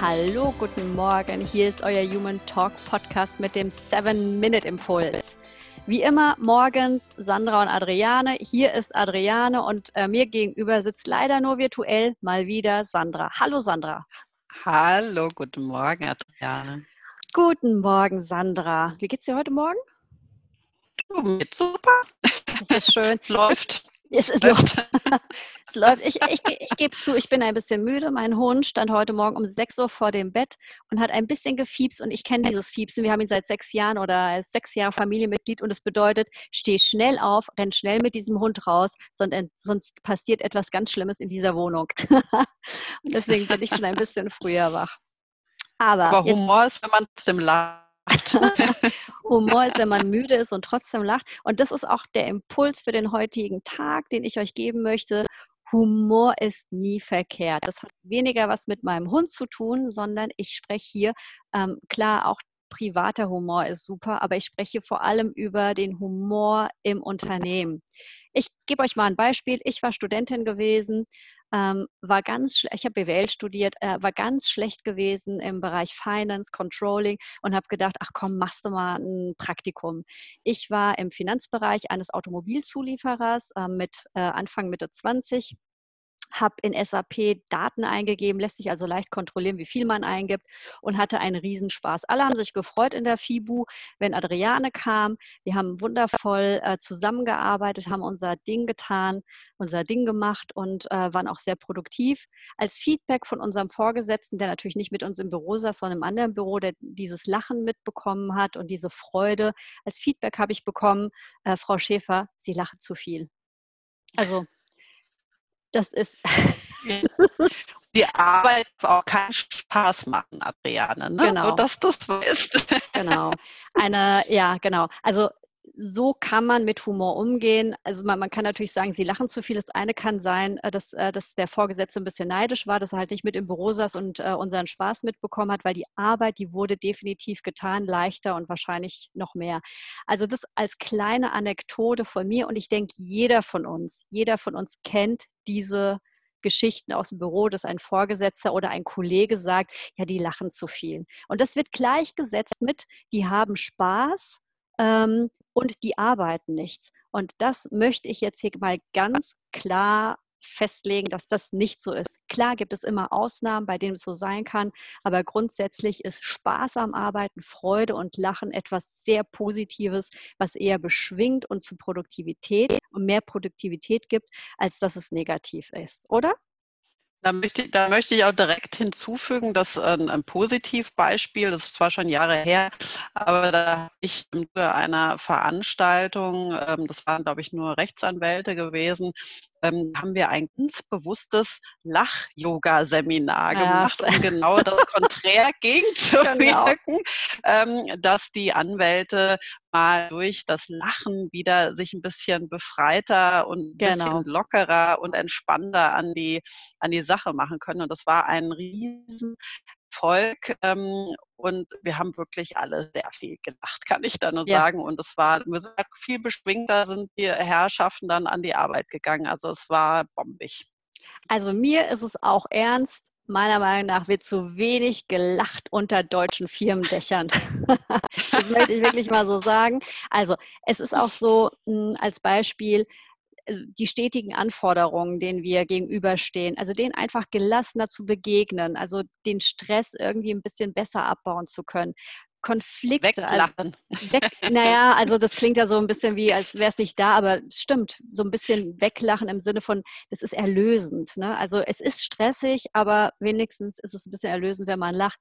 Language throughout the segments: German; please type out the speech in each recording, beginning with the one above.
Hallo, guten Morgen. Hier ist euer Human Talk Podcast mit dem 7-Minute-Impuls. Wie immer morgens Sandra und Adriane. Hier ist Adriane und äh, mir gegenüber sitzt leider nur virtuell mal wieder Sandra. Hallo Sandra. Hallo, guten Morgen Adriane. Guten Morgen Sandra. Wie geht's dir heute Morgen? Mir super. Das ist schön. es läuft. Es, es läuft. Es läuft. Ich, ich, ich gebe zu, ich bin ein bisschen müde. Mein Hund stand heute Morgen um 6 Uhr vor dem Bett und hat ein bisschen gefiebst. Und ich kenne dieses Fiepsen. Wir haben ihn seit sechs Jahren oder sechs Jahre Familienmitglied. Und es bedeutet, steh schnell auf, renn schnell mit diesem Hund raus, sonst, sonst passiert etwas ganz Schlimmes in dieser Wohnung. und deswegen bin ich schon ein bisschen früher wach. Aber, Aber Humor ist, wenn man trotzdem lacht. Humor ist, wenn man müde ist und trotzdem lacht. Und das ist auch der Impuls für den heutigen Tag, den ich euch geben möchte. Humor ist nie verkehrt. Das hat weniger was mit meinem Hund zu tun, sondern ich spreche hier, ähm, klar, auch privater Humor ist super, aber ich spreche vor allem über den Humor im Unternehmen. Ich gebe euch mal ein Beispiel. Ich war Studentin gewesen, ähm, war ganz, ich habe BWL studiert, äh, war ganz schlecht gewesen im Bereich Finance, Controlling und habe gedacht, ach komm, machst du mal ein Praktikum. Ich war im Finanzbereich eines Automobilzulieferers äh, mit äh, Anfang Mitte 20 habe in SAP Daten eingegeben, lässt sich also leicht kontrollieren, wie viel man eingibt und hatte einen Riesenspaß. Alle haben sich gefreut in der FIBU, wenn Adriane kam. Wir haben wundervoll äh, zusammengearbeitet, haben unser Ding getan, unser Ding gemacht und äh, waren auch sehr produktiv. Als Feedback von unserem Vorgesetzten, der natürlich nicht mit uns im Büro saß, sondern im anderen Büro, der dieses Lachen mitbekommen hat und diese Freude, als Feedback habe ich bekommen, äh, Frau Schäfer, Sie lachen zu viel. Also das ist. Die Arbeit auch keinen Spaß machen, Adriane. Ne? Genau. Nur, dass du es weißt. Genau. Eine, ja, genau. Also so kann man mit Humor umgehen. Also man, man, kann natürlich sagen, sie lachen zu viel. Das eine kann sein, äh, dass, äh, dass der Vorgesetzte ein bisschen neidisch war, dass er halt nicht mit im Büro saß und äh, unseren Spaß mitbekommen hat, weil die Arbeit, die wurde definitiv getan, leichter und wahrscheinlich noch mehr. Also das als kleine Anekdote von mir und ich denke, jeder von uns, jeder von uns kennt diese Geschichten aus dem Büro, dass ein Vorgesetzter oder ein Kollege sagt, ja, die lachen zu viel. Und das wird gleichgesetzt mit, die haben Spaß ähm, und die arbeiten nichts. Und das möchte ich jetzt hier mal ganz klar festlegen, dass das nicht so ist. Klar gibt es immer Ausnahmen, bei denen es so sein kann, aber grundsätzlich ist Spaß am Arbeiten, Freude und Lachen etwas sehr Positives, was eher beschwingt und zu Produktivität und mehr Produktivität gibt, als dass es negativ ist, oder? Da möchte, da möchte ich auch direkt hinzufügen, dass ein, ein Positivbeispiel, das ist zwar schon Jahre her, aber da habe ich bei einer Veranstaltung, ähm, das waren, glaube ich, nur Rechtsanwälte gewesen, ähm, haben wir ein ganz bewusstes Lach-Yoga-Seminar gemacht, um genau das Konträr gegenzuwirken, genau. ähm, dass die Anwälte mal durch das Lachen wieder sich ein bisschen befreiter und ein genau. bisschen lockerer und entspannter an die, an die Sache machen können. Und das war ein riesen Volk ähm, und wir haben wirklich alle sehr viel gelacht, kann ich da nur ja. sagen. Und es war viel beschwingter, sind die Herrschaften dann an die Arbeit gegangen. Also es war bombig. Also mir ist es auch ernst. Meiner Meinung nach wird zu wenig gelacht unter deutschen Firmendächern. das möchte ich wirklich mal so sagen. Also es ist auch so hm, als Beispiel, also die stetigen Anforderungen, denen wir gegenüberstehen, also denen einfach gelassener zu begegnen, also den Stress irgendwie ein bisschen besser abbauen zu können. Konflikte. Also Weglachen. Also, weg, naja, also das klingt ja so ein bisschen wie, als wäre es nicht da, aber stimmt, so ein bisschen weglachen im Sinne von, das ist erlösend. Ne? Also es ist stressig, aber wenigstens ist es ein bisschen erlösend, wenn man lacht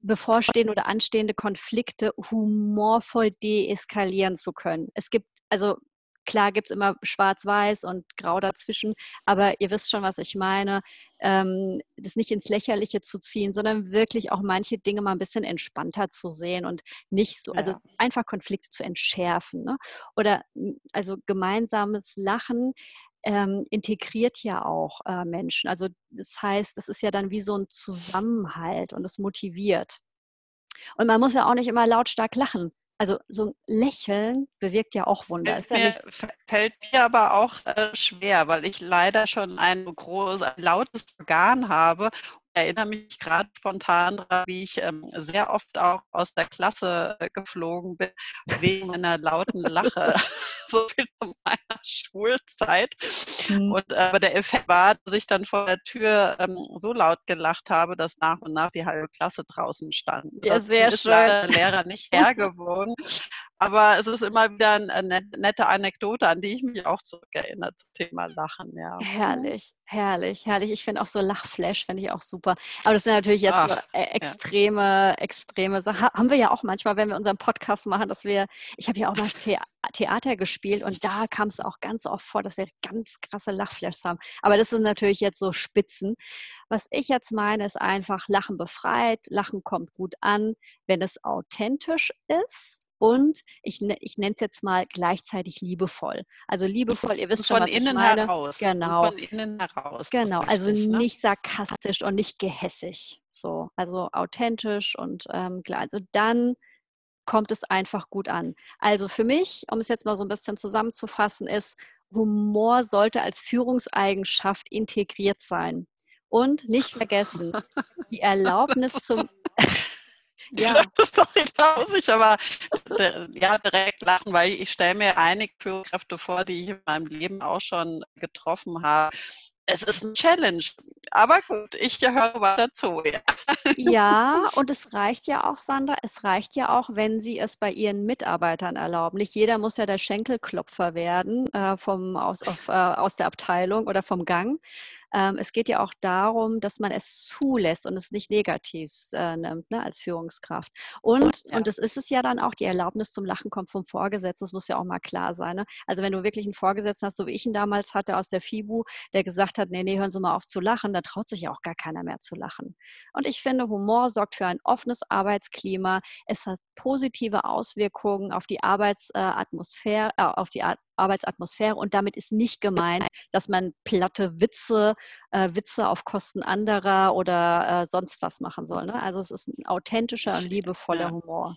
bevorstehende oder anstehende Konflikte humorvoll deeskalieren zu können. Es gibt, also Klar gibt es immer schwarz-weiß und grau dazwischen, aber ihr wisst schon, was ich meine. Ähm, das nicht ins Lächerliche zu ziehen, sondern wirklich auch manche Dinge mal ein bisschen entspannter zu sehen und nicht so, also einfach Konflikte zu entschärfen. Ne? Oder also gemeinsames Lachen ähm, integriert ja auch äh, Menschen. Also das heißt, das ist ja dann wie so ein Zusammenhalt und es motiviert. Und man muss ja auch nicht immer lautstark lachen. Also so ein Lächeln bewirkt ja auch Wunder. Fällt, ja mir, fällt mir aber auch äh, schwer, weil ich leider schon ein großes, ein lautes Organ habe erinnere mich gerade spontan daran, wie ich ähm, sehr oft auch aus der Klasse äh, geflogen bin, wegen meiner lauten Lache. so viel zu meiner Schulzeit. Mhm. Und aber der Effekt war, dass ich dann vor der Tür ähm, so laut gelacht habe, dass nach und nach die halbe Klasse draußen stand. Ja, das sehr ist schön. der Lehrer nicht hergewogen. Aber es ist immer wieder eine nette Anekdote, an die ich mich auch zurückerinnere zum Thema Lachen. Ja. Herrlich, herrlich, herrlich. Ich finde auch so Lachflash, finde ich auch super. Aber das sind natürlich jetzt Ach, so äh, extreme, ja. extreme Sachen. Haben wir ja auch manchmal, wenn wir unseren Podcast machen, dass wir, ich habe ja auch mal The Theater gespielt und da kam es auch ganz oft vor, dass wir ganz krasse Lachflashs haben. Aber das sind natürlich jetzt so Spitzen. Was ich jetzt meine, ist einfach Lachen befreit, Lachen kommt gut an, wenn es authentisch ist und ich, ne, ich nenne es jetzt mal gleichzeitig liebevoll. Also liebevoll, ihr wisst schon, von was innen ich meine. Heraus. Genau. Von innen heraus. Genau, also ne? nicht sarkastisch und nicht gehässig. So, also authentisch und ähm, klar. Also dann kommt es einfach gut an. Also für mich, um es jetzt mal so ein bisschen zusammenzufassen, ist, Humor sollte als Führungseigenschaft integriert sein. Und nicht vergessen, die Erlaubnis zum ja. Sorry, da muss ich aber ja, direkt lachen, weil ich stelle mir einige Führungskräfte vor, die ich in meinem Leben auch schon getroffen habe. Es ist ein Challenge, aber gut, ich höre weiter zu. Ja. ja, und es reicht ja auch, Sandra, es reicht ja auch, wenn Sie es bei Ihren Mitarbeitern erlauben. Nicht jeder muss ja der Schenkelklopfer werden äh, vom, aus, auf, äh, aus der Abteilung oder vom Gang, ähm, es geht ja auch darum, dass man es zulässt und es nicht negativ äh, nimmt ne, als Führungskraft. Und, ja. und das ist es ja dann auch, die Erlaubnis zum Lachen kommt vom Vorgesetzten, das muss ja auch mal klar sein. Ne? Also wenn du wirklich einen Vorgesetzten hast, so wie ich ihn damals hatte aus der FIBU, der gesagt hat, nee, nee, hören Sie mal auf zu lachen, da traut sich ja auch gar keiner mehr zu lachen. Und ich finde, Humor sorgt für ein offenes Arbeitsklima. Es hat positive Auswirkungen auf die Arbeitsatmosphäre, äh, auf die Arbeitsatmosphäre. Und damit ist nicht gemeint, dass man platte Witze, äh, Witze auf Kosten anderer oder äh, sonst was machen soll. Ne? Also es ist ein authentischer und liebevoller. Humor.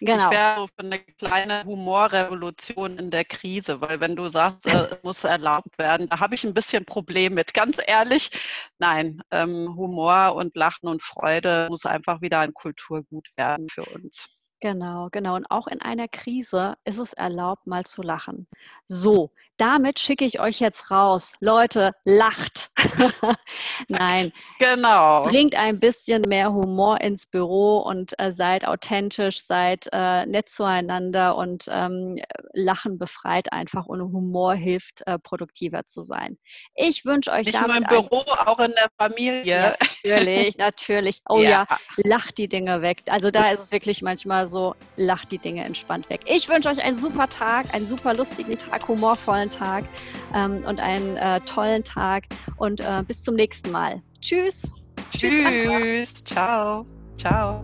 Genau. Ich wäre für eine kleine Humorrevolution in der Krise, weil wenn du sagst, äh, es muss erlaubt werden, da habe ich ein bisschen Problem mit. Ganz ehrlich, nein, ähm, Humor und Lachen und Freude muss einfach wieder ein Kulturgut werden für uns. Genau, genau. Und auch in einer Krise ist es erlaubt, mal zu lachen. So, damit schicke ich euch jetzt raus. Leute, lacht. Nein. Genau. Bringt ein bisschen mehr Humor ins Büro und äh, seid authentisch, seid äh, nett zueinander und ähm, Lachen befreit einfach und Humor hilft, äh, produktiver zu sein. Ich wünsche euch Nicht damit. Nicht nur im Büro, auch in der Familie. Ja, natürlich, natürlich. Oh ja. ja, lacht die Dinge weg. Also da ist es wirklich manchmal so, lacht die Dinge entspannt weg. Ich wünsche euch einen super Tag, einen super lustigen Tag, humorvollen Tag ähm, und einen äh, tollen Tag und äh, bis zum nächsten Mal. Tschüss. Tschüss. Tschüss. Ciao. Ciao.